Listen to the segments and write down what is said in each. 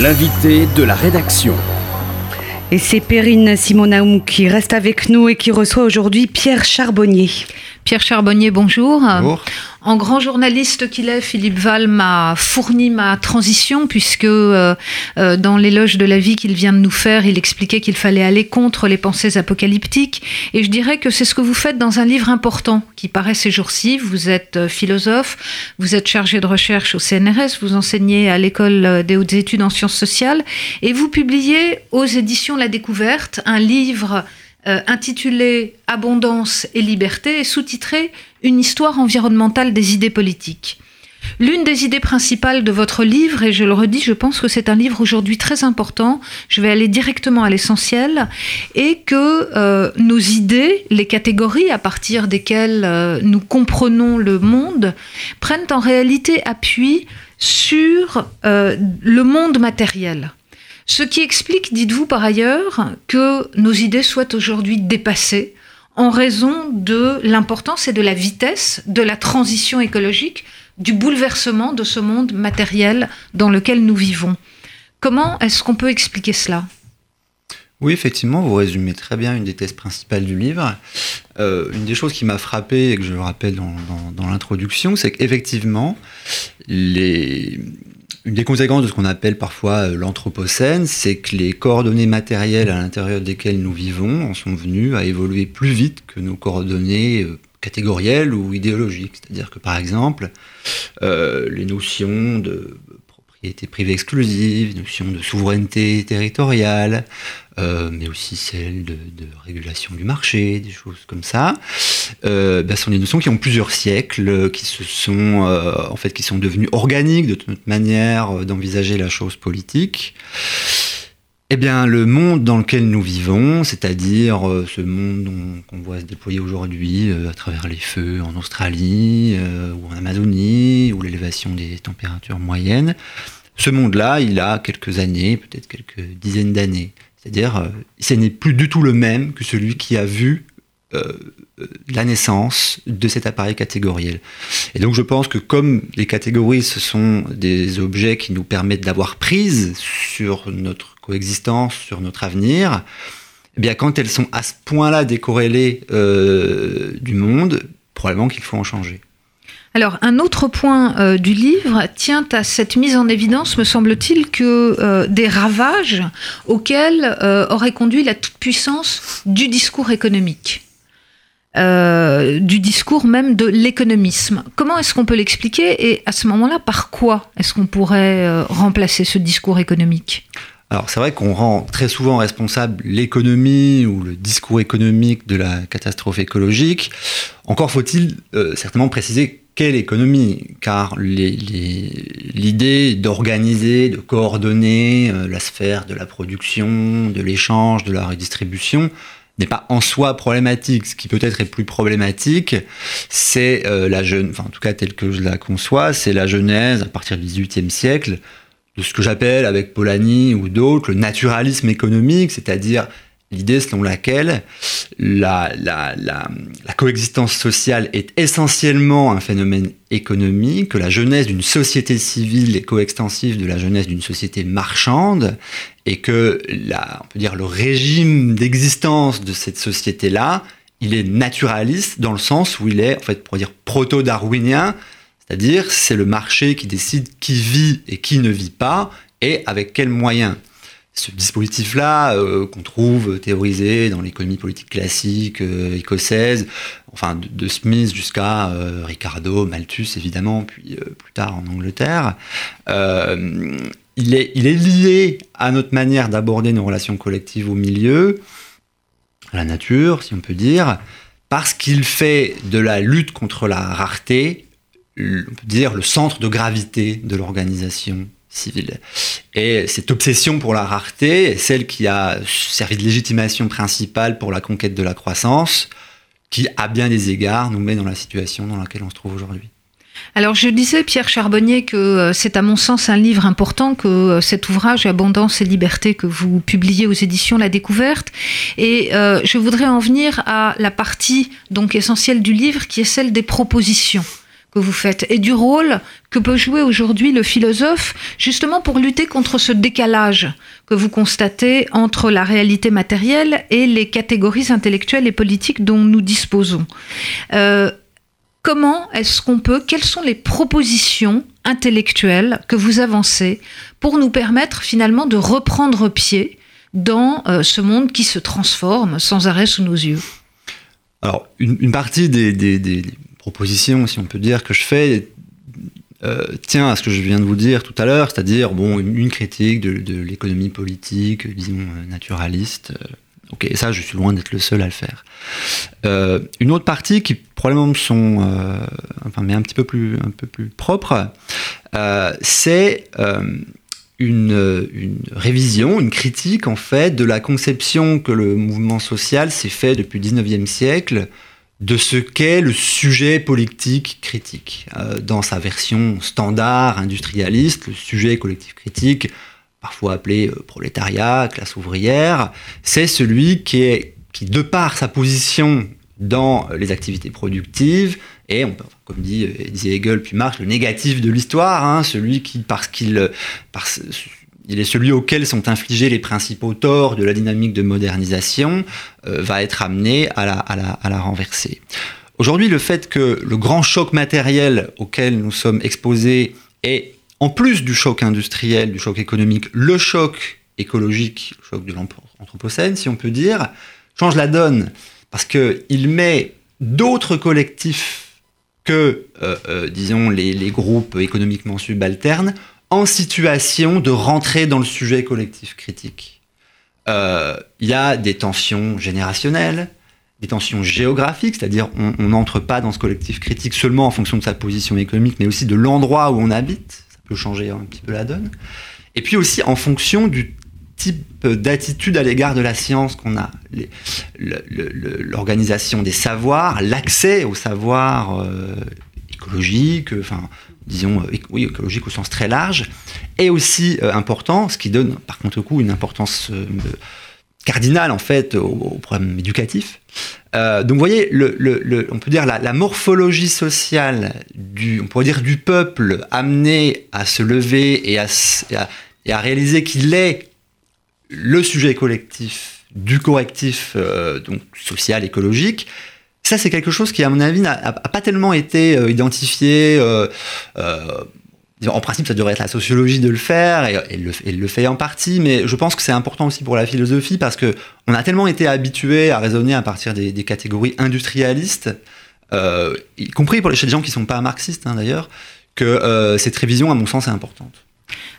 L'invité de la rédaction. Et c'est Perrine Simonaoum qui reste avec nous et qui reçoit aujourd'hui Pierre Charbonnier. Pierre Charbonnier, bonjour. Bonjour. En grand journaliste qu'il est, Philippe Val m'a fourni ma transition puisque euh, euh, dans l'éloge de la vie qu'il vient de nous faire, il expliquait qu'il fallait aller contre les pensées apocalyptiques. Et je dirais que c'est ce que vous faites dans un livre important qui paraît ces jours-ci. Vous êtes euh, philosophe, vous êtes chargé de recherche au CNRS, vous enseignez à l'école des hautes études en sciences sociales et vous publiez aux éditions La Découverte un livre euh, intitulé Abondance et liberté et sous-titré Une histoire environnementale des idées politiques. L'une des idées principales de votre livre, et je le redis, je pense que c'est un livre aujourd'hui très important, je vais aller directement à l'essentiel, est que euh, nos idées, les catégories à partir desquelles euh, nous comprenons le monde, prennent en réalité appui sur le monde matériel. Ce qui explique, dites-vous par ailleurs, que nos idées soient aujourd'hui dépassées en raison de l'importance et de la vitesse de la transition écologique, du bouleversement de ce monde matériel dans lequel nous vivons. Comment est-ce qu'on peut expliquer cela? Oui, effectivement, vous résumez très bien une des thèses principales du livre. Euh, une des choses qui m'a frappé et que je le rappelle dans l'introduction, c'est qu'effectivement, les, une des conséquences de ce qu'on appelle parfois euh, l'anthropocène, c'est que les coordonnées matérielles à l'intérieur desquelles nous vivons en sont venues à évoluer plus vite que nos coordonnées euh, catégorielles ou idéologiques. C'est-à-dire que par exemple, euh, les notions de propriété privée exclusive, notions de souveraineté territoriale, euh, mais aussi celles de, régulation du marché, des choses comme ça, euh, ben, sont des notions qui ont plusieurs siècles, qui se sont euh, en fait qui sont devenues organiques de notre manière d'envisager la chose politique. Eh bien, le monde dans lequel nous vivons, c'est-à-dire ce monde qu'on voit se déployer aujourd'hui à travers les feux en Australie ou en Amazonie, ou l'élévation des températures moyennes, ce monde-là, il a quelques années, peut-être quelques dizaines d'années. C'est-à-dire, euh, ce n'est plus du tout le même que celui qui a vu euh, la naissance de cet appareil catégoriel. Et donc je pense que comme les catégories, ce sont des objets qui nous permettent d'avoir prise sur notre coexistence, sur notre avenir, eh bien quand elles sont à ce point-là décorrélées euh, du monde, probablement qu'il faut en changer. Alors, un autre point euh, du livre tient à cette mise en évidence, me semble-t-il, que euh, des ravages auxquels aurait conduit la toute-puissance du discours économique. Du discours même de l'économisme. Comment est-ce qu'on peut l'expliquer et à ce moment-là, par quoi est-ce qu'on pourrait remplacer ce discours économique? Alors c'est vrai qu'on rend très souvent responsable l'économie ou le discours économique de la catastrophe écologique. Encore faut-il certainement préciser quelle économie Car l'idée d'organiser, de coordonner euh, la sphère de la production, de l'échange, de la redistribution n'est pas en soi problématique. Ce qui peut-être est plus problématique, c'est euh, la jeune, enfin en tout cas telle que je la conçois, c'est la genèse à partir du XVIIIe siècle de ce que j'appelle avec Polanyi ou d'autres le naturalisme économique, c'est-à-dire l'idée selon laquelle la, la, la, coexistence sociale est essentiellement un phénomène économique, que la jeunesse d'une société civile est coextensive de la jeunesse d'une société marchande, et que la, on peut dire le régime d'existence de cette société-là, il est naturaliste dans le sens où il est, en fait, pour dire proto-darwinien, c'est-à-dire c'est le marché qui décide qui vit et qui ne vit pas, et avec quels moyens ce dispositif-là euh, qu'on trouve théorisé dans l'économie politique classique euh, écossaise, enfin de, Smith jusqu'à euh, Ricardo, Malthus évidemment, puis plus tard en Angleterre, il, est, il est lié à notre manière d'aborder nos relations collectives au milieu, à la nature, si on peut dire, parce qu'il fait de la lutte contre la rareté, on peut dire, le centre de gravité de l'organisation civile. Et cette obsession pour la rareté celle qui a servi de légitimation principale pour la conquête de la croissance, qui, à bien des égards, nous met dans la situation dans laquelle on se trouve aujourd'hui. Alors je disais, Pierre Charbonnier, que euh, c'est à mon sens un livre important, que euh, cet ouvrage Abondance et Liberté que vous publiez aux éditions La Découverte. Et euh, je voudrais en venir à la partie donc essentielle du livre, qui est celle des propositions que vous faites et du rôle que peut jouer aujourd'hui le philosophe justement pour lutter contre ce décalage que vous constatez entre la réalité matérielle et les catégories intellectuelles et politiques dont nous disposons. Euh, comment est-ce qu'on peut, quelles sont les propositions intellectuelles que vous avancez pour nous permettre finalement de reprendre pied dans euh, ce monde qui se transforme sans arrêt sous nos yeux? Alors, une, partie des proposition, si on peut dire, que je fais euh, tient à ce que je viens de vous dire tout à l'heure, c'est-à-dire bon, une, critique de, l'économie politique, disons euh, naturaliste. Euh, ok, et ça, je suis loin d'être le seul à le faire. une autre partie qui probablement me sont, enfin, mais un petit peu plus, un peu plus propre, c'est une, une, révision, une critique en fait de la conception que le mouvement social s'est fait depuis le 19e siècle de ce qu'est le sujet politique critique. Euh, dans sa version standard, industrialiste, le sujet collectif critique, parfois appelé euh, prolétariat, classe ouvrière, c'est celui qui est, qui de par sa position dans les activités productives, et on peut, comme dit, euh, disait Hegel puis Marx, le négatif de l'histoire, hein, celui qui, parce qu'il, il est celui auquel sont infligés les principaux torts de la dynamique de modernisation, euh, va être amené à la, à renverser. Aujourd'hui, le fait que le grand choc matériel auquel nous sommes exposés est, en plus du choc industriel, du choc économique, le choc écologique, le choc de l'anthropocène, si on peut dire, change la donne, parce qu'il met d'autres collectifs que, euh, euh, disons, les, groupes économiquement subalternes en situation de rentrer dans le sujet collectif critique. Euh, il y a des tensions générationnelles, des tensions géographiques, c'est-à-dire on n'entre pas dans ce collectif critique seulement en fonction de sa position économique, mais aussi de l'endroit où on habite, ça peut changer un petit peu la donne, et puis aussi en fonction du type d'attitude à l'égard de la science qu'on a, l'organisation des savoirs, l'accès aux savoirs euh, écologiques, enfin disons, euh, oui, écologique au sens très large, est aussi euh, important, ce qui donne par contre coup une importance euh, cardinale en fait au, problème éducatif. donc vous voyez, on peut dire la, morphologie sociale du, on pourrait dire du peuple amené à se lever et à, et à, réaliser qu'il est le sujet collectif du correctif donc social écologique c'est quelque chose qui, à mon avis, n'a pas tellement été euh, identifié. Euh, euh, en principe, ça devrait être la sociologie de le faire, et, le, fait en partie, mais je pense que c'est important aussi pour la philosophie, parce que on a tellement été habitué à raisonner à partir des, catégories industrialistes, y compris pour les gens qui ne sont pas marxistes hein, d'ailleurs, que cette révision, à mon sens, est importante.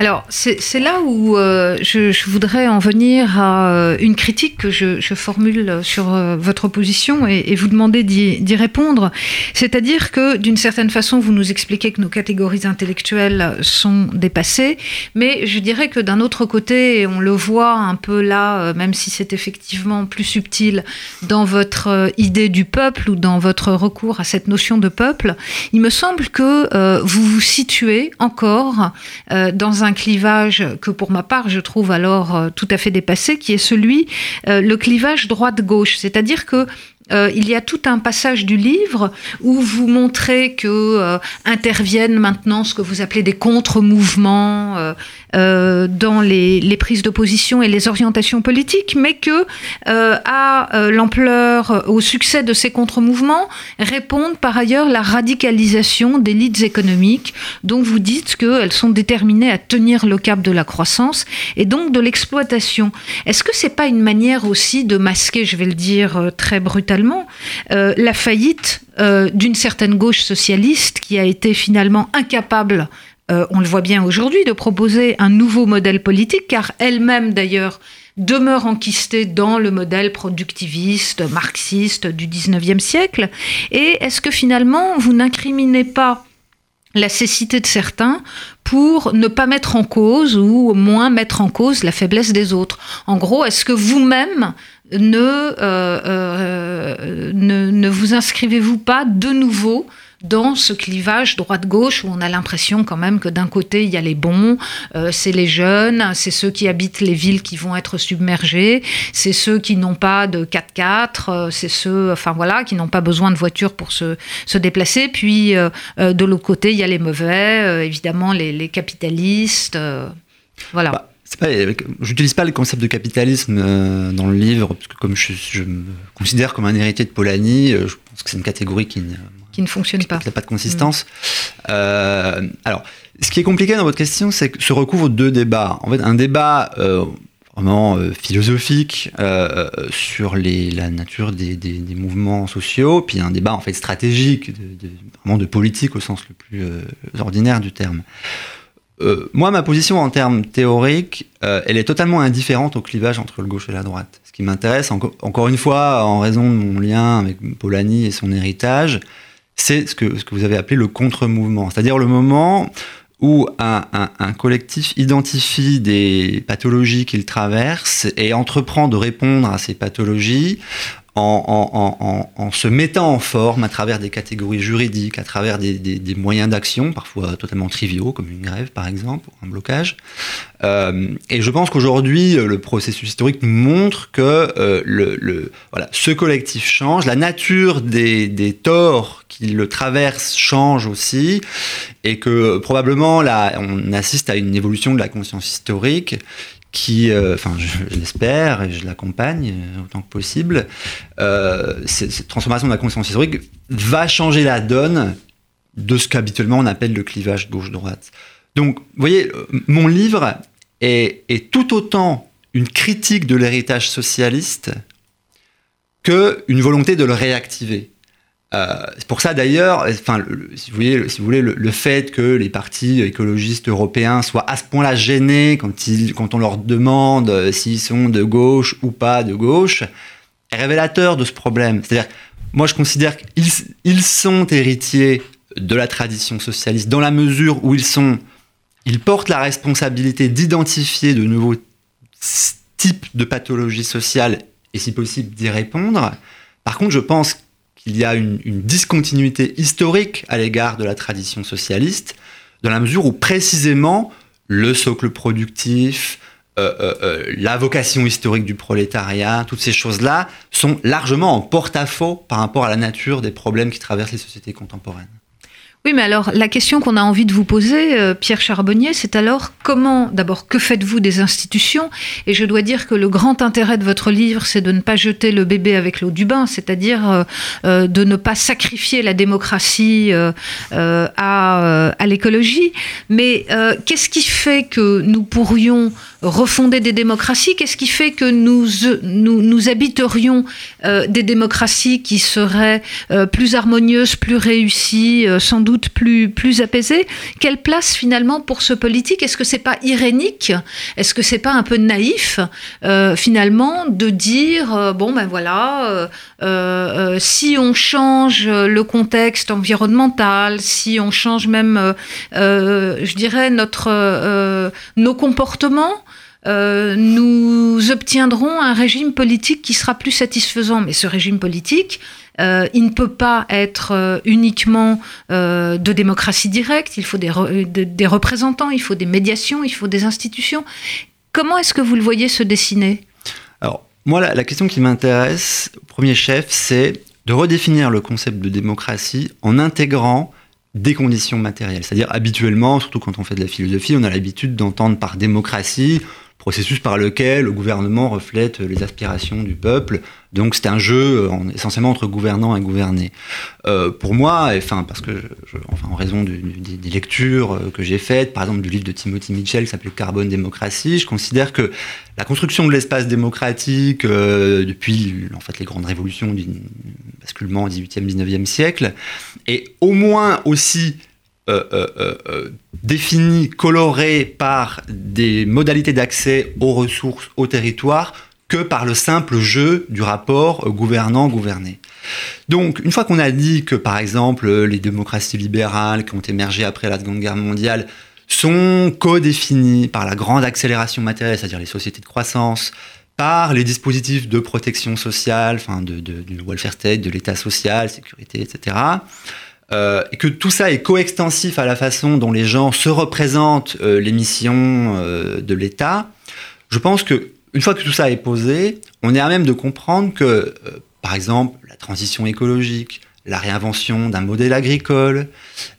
Alors, c'est là où euh, je, voudrais en venir à euh, une critique que je, formule sur euh, votre position et, vous demander d'y répondre. C'est-à-dire que, d'une certaine façon, vous nous expliquez que nos catégories intellectuelles sont dépassées, mais je dirais que d'un autre côté, et on le voit un peu là, même si c'est effectivement plus subtil dans votre idée du peuple ou dans votre recours à cette notion de peuple, il me semble que vous vous situez encore dans un clivage que pour ma part je trouve alors euh, tout à fait dépassé, qui est celui, euh, le clivage droite-gauche. C'est-à-dire que euh, il y a tout un passage du livre où vous montrez que euh, interviennent maintenant ce que vous appelez des contre-mouvements euh, dans les, prises d'opposition et les orientations politiques, mais que à l'ampleur, au succès de ces contre-mouvements répondent par ailleurs la radicalisation d'élites économiques dont vous dites qu'elles sont déterminées à tenir le cap de la croissance et donc de l'exploitation. Est-ce que c'est pas une manière aussi de masquer, je vais le dire très brutalement, euh, la faillite euh, d'une certaine gauche socialiste qui a été finalement incapable, euh, on le voit bien aujourd'hui, de proposer un nouveau modèle politique, car elle-même d'ailleurs demeure enquistée dans le modèle productiviste, marxiste du 19e siècle. Et est-ce que finalement vous n'incriminez pas la cécité de certains pour ne pas mettre en cause ou au moins mettre en cause la faiblesse des autres? En gros, est-ce que vous-même ne, euh, ne, vous inscrivez-vous pas de nouveau dans ce clivage droite-gauche où on a l'impression quand même que d'un côté il y a les bons, euh, c'est les jeunes, c'est ceux qui habitent les villes qui vont être submergés, c'est ceux qui n'ont pas de 4x4, euh, c'est ceux, enfin voilà, qui n'ont pas besoin de voiture pour se, déplacer. Puis de l'autre côté il y a les mauvais, évidemment les, capitalistes, voilà. Bah, j'utilise pas le concept de capitalisme dans le livre, parce que comme je, je, me considère comme un héritier de Polanyi, je pense que c'est une catégorie qui qui ne fonctionne pas. Qui n'a pas de consistance. Euh, alors, ce qui est compliqué dans votre question, c'est que se recouvrent deux débats. En fait, un débat euh, vraiment euh, philosophique sur les, la nature des, des, mouvements sociaux, puis un débat en fait stratégique, de, vraiment de politique au sens le plus ordinaire du terme. Moi, ma position en termes théoriques, elle est totalement indifférente au clivage entre le gauche et la droite. Ce qui m'intéresse, encore une fois, en raison de mon lien avec Polanyi et son héritage, c'est ce que, vous avez appelé le contre-mouvement, c'est-à-dire le moment où un, collectif identifie des pathologies qu'il traverse et entreprend de répondre à ces pathologies en, se mettant en forme à travers des catégories juridiques, à travers des, moyens d'action, parfois totalement triviaux, comme une grève par exemple, un blocage. Euh, et je pense qu'aujourd'hui, le processus historique montre que euh, le, ce collectif change, la nature des, des torts qui le traversent change aussi, et que probablement là, on assiste à une évolution de la conscience historique qui, euh, enfin, je, l'espère et je l'accompagne euh, autant que possible, euh, cette, transformation de la conscience historique va changer la donne de ce qu'habituellement on appelle le clivage gauche-droite. Donc, vous voyez, mon livre est, est tout autant une critique de l'héritage socialiste qu'une volonté de le réactiver. Euh, c'est pour ça d'ailleurs, enfin, si vous voulez, si vous voulez le, fait que les partis écologistes européens soient à ce point-là gênés quand, ils, quand on leur demande euh, s'ils sont de gauche ou pas de gauche, est révélateur de ce problème. C'est-à-dire, moi je considère qu'ils ils sont héritiers de la tradition socialiste dans la mesure où ils sont, ils portent la responsabilité d'identifier de nouveaux types de pathologies sociales et si possible d'y répondre. Par contre, je pense qu'il y a une, discontinuité historique à l'égard de la tradition socialiste, dans la mesure où précisément le socle productif, euh, euh, euh, la vocation historique du prolétariat, toutes ces choses-là sont largement en porte-à-faux par rapport à la nature des problèmes qui traversent les sociétés contemporaines. Oui, mais alors la question qu'on a envie de vous poser, euh, Pierre Charbonnier, c'est alors comment, d'abord, que faites-vous des institutions? Et je dois dire que le grand intérêt de votre livre, c'est de ne pas jeter le bébé avec l'eau du bain, c'est-à-dire euh, euh, de ne pas sacrifier la démocratie à, l'écologie. Mais qu'est-ce qui fait que nous pourrions refonder des démocraties? Qu'est-ce qui fait que nous, nous, nous habiterions des démocraties qui seraient plus harmonieuses, plus réussies, sans doute plus, plus apaisé. Quelle place finalement pour ce politique? Est-ce que c'est pas irénique? Est-ce que c'est pas un peu naïf euh, finalement de dire euh, bon ben voilà euh, si on change le contexte environnemental, si on change même je dirais notre nos comportements nous obtiendrons un régime politique qui sera plus satisfaisant. Mais ce régime politique, euh, il ne peut pas être euh, uniquement euh, de démocratie directe, il faut des, représentants, il faut des médiations, il faut des institutions. Comment est-ce que vous le voyez se dessiner? Alors, moi, la, la question qui m'intéresse, premier chef, c'est de redéfinir le concept de démocratie en intégrant des conditions matérielles. C'est-à-dire, habituellement, surtout quand on fait de la philosophie, on a l'habitude d'entendre par démocratie processus par lequel le gouvernement reflète les aspirations du peuple. Donc c'est un jeu euh, essentiellement entre gouvernants et gouvernés. Euh, pour moi, enfin parce que, enfin en raison des lectures euh, que j'ai faites, par exemple du livre de Timothy Mitchell qui s'appelle Carbone démocratie, je considère que la construction de l'espace démocratique depuis en fait les grandes révolutions du basculement au 18e 19e siècle est au moins aussi euh, euh, euh, défini, coloré par des modalités d'accès aux ressources, au territoire, que par le simple jeu du rapport gouvernant-gouverné. Donc, une fois qu'on a dit que, par exemple, les démocraties libérales qui ont émergé après la Seconde Guerre mondiale sont codéfinies par la grande accélération matérielle, c'est-à-dire les sociétés de croissance, par les dispositifs de protection sociale, enfin du welfare state, de l'état social, sécurité, etc., euh, et que tout ça est coextensif à la façon dont les gens se représentent euh, les missions euh, de l'État, je pense que une fois que tout ça est posé, on est à même de comprendre que, par exemple, la transition écologique, la réinvention d'un modèle agricole,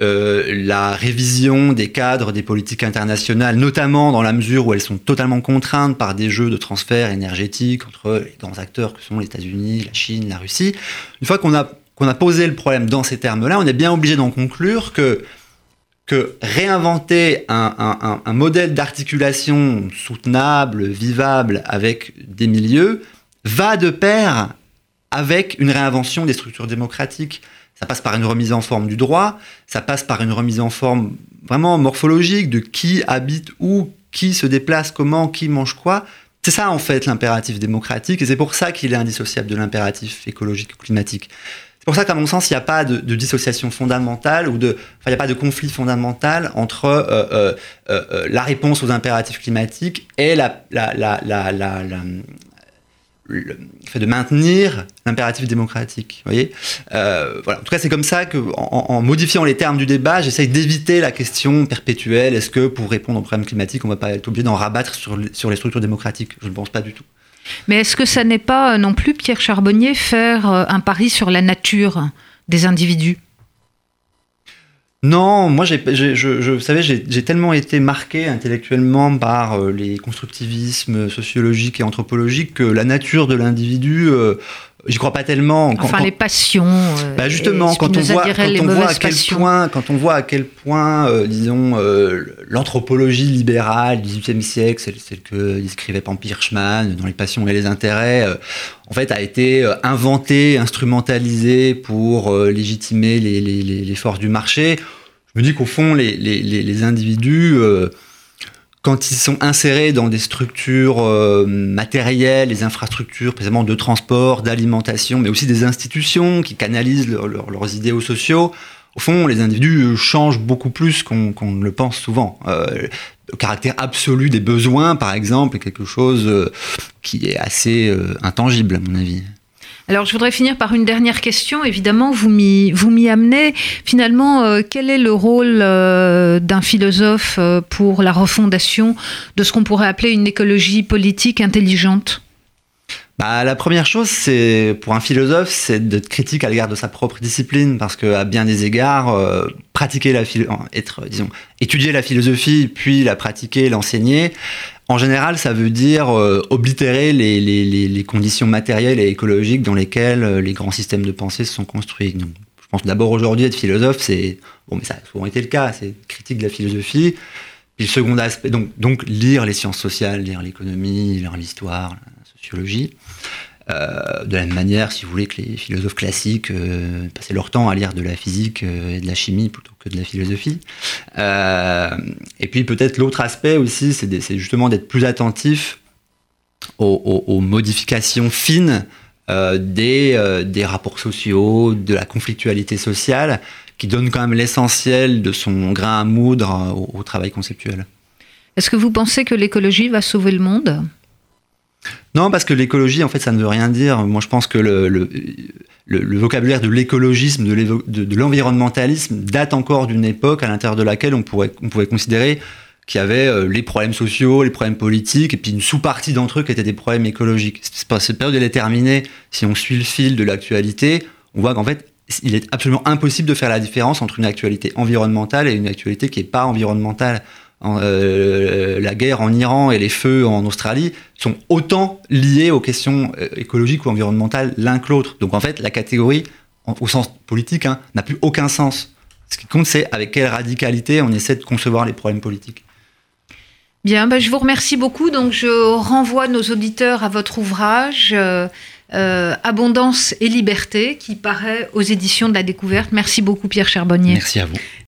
la révision des cadres des politiques internationales, notamment dans la mesure où elles sont totalement contraintes par des jeux de transfert énergétique entre les grands acteurs que sont les États-Unis, la Chine, la Russie. Une fois qu'on a qu'on a posé le problème dans ces termes-là, on est bien obligé d'en conclure que, que réinventer un, modèle d'articulation soutenable, vivable avec des milieux, va de pair avec une réinvention des structures démocratiques. Ça passe par une remise en forme du droit, ça passe par une remise en forme vraiment morphologique de qui habite où, qui se déplace comment, qui mange quoi. C'est ça en fait l'impératif démocratique et c'est pour ça qu'il est indissociable de l'impératif écologique ou climatique. C'est pour ça qu'à mon sens, il n'y a pas de, dissociation fondamentale ou de, enfin, il n'y a pas de conflit fondamental entre euh, euh, euh, la réponse aux impératifs climatiques et la, le fait de maintenir l'impératif démocratique. Voyez? Voilà. En tout cas, c'est comme ça qu'en en, modifiant les termes du débat, j'essaye d'éviter la question perpétuelle est-ce que pour répondre aux problèmes climatiques, on ne va pas être obligé d'en rabattre sur, sur les structures démocratiques? Je ne pense pas du tout. Mais est-ce que ça n'est pas euh, non plus, Pierre Charbonnier, faire euh, un pari sur la nature des individus? Non, moi, vous savez, j'ai tellement été marqué intellectuellement par euh, les constructivismes sociologiques et anthropologiques que la nature de l'individu, J'y crois pas tellement. enfin, les passions. Euh, bah justement, quand on, voit, quand on voit à quel point, quand on voit à quel point, euh, disons, euh, l'anthropologie libérale du XVIIIe siècle, celle, que décrivait Pampirchman dans Les passions et les intérêts, en fait, a été inventée, instrumentalisée pour légitimer les, les, les, forces du marché. Je me dis qu'au fond, les, individus quand ils sont insérés dans des structures euh, matérielles, les infrastructures précisément de transport, d'alimentation, mais aussi des institutions qui canalisent leurs idéaux sociaux, au fond, les individus changent beaucoup plus qu'on ne le pense souvent. Euh, le caractère absolu des besoins, par exemple, est quelque chose euh, qui est assez intangible, à mon avis. Alors, je voudrais finir par une dernière question. Évidemment, vous m'y, amenez. Finalement, euh, quel est le rôle euh, d'un philosophe euh, pour la refondation de ce qu'on pourrait appeler une écologie politique intelligente? Bah, la première chose, c'est pour un philosophe, c'est d'être critique à l'égard de sa propre discipline, parce qu'à bien des égards, pratiquer la être, disons, étudier la philosophie, puis la pratiquer, l'enseigner, en général, ça veut dire euh, oblitérer les, conditions matérielles et écologiques dans lesquelles euh, les grands systèmes de pensée se sont construits. je pense d'abord aujourd'hui être philosophe, c'est bon, mais ça a souvent été le cas, c'est critique de la philosophie. Puis le second aspect, donc, donc lire les sciences sociales, lire l'économie, lire l'histoire, la sociologie. Euh, de la même manière, si vous voulez, que les philosophes classiques euh, passaient leur temps à lire de la physique euh, et de la chimie plutôt que de la philosophie. et puis peut-être l'autre aspect aussi, c'est justement d'être plus attentif aux, modifications fines des, des, rapports sociaux, de la conflictualité sociale, qui donne quand même l'essentiel de son grain à moudre au travail conceptuel. Est-ce que vous pensez que l'écologie va sauver le monde? Non, parce que l'écologie, en fait, ça ne veut rien dire. Moi, je pense que le, vocabulaire de l'écologisme, de l'environnementalisme, date encore d'une époque à l'intérieur de laquelle on, pourrait, pouvait considérer qu'il y avait euh, les problèmes sociaux, les problèmes politiques, et puis une sous-partie d'entre eux qui étaient des problèmes écologiques. Cette période, elle est terminée. Si on suit le fil de l'actualité, on voit qu'en fait, il est absolument impossible de faire la différence entre une actualité environnementale et une actualité qui n'est pas environnementale. Euh, la guerre en Iran et les feux en Australie sont autant liés aux questions euh, écologiques ou environnementales l'un que l'autre. Donc en fait, la catégorie, au sens politique, hein, n'a plus aucun sens. Ce qui compte, c'est avec quelle radicalité on essaie de concevoir les problèmes politiques. Bien, bah, je vous remercie beaucoup. Donc, je renvoie nos auditeurs à votre ouvrage euh, Abondance et liberté, qui paraît aux éditions de la Découverte. Merci beaucoup, Pierre Charbonnier. Merci à vous.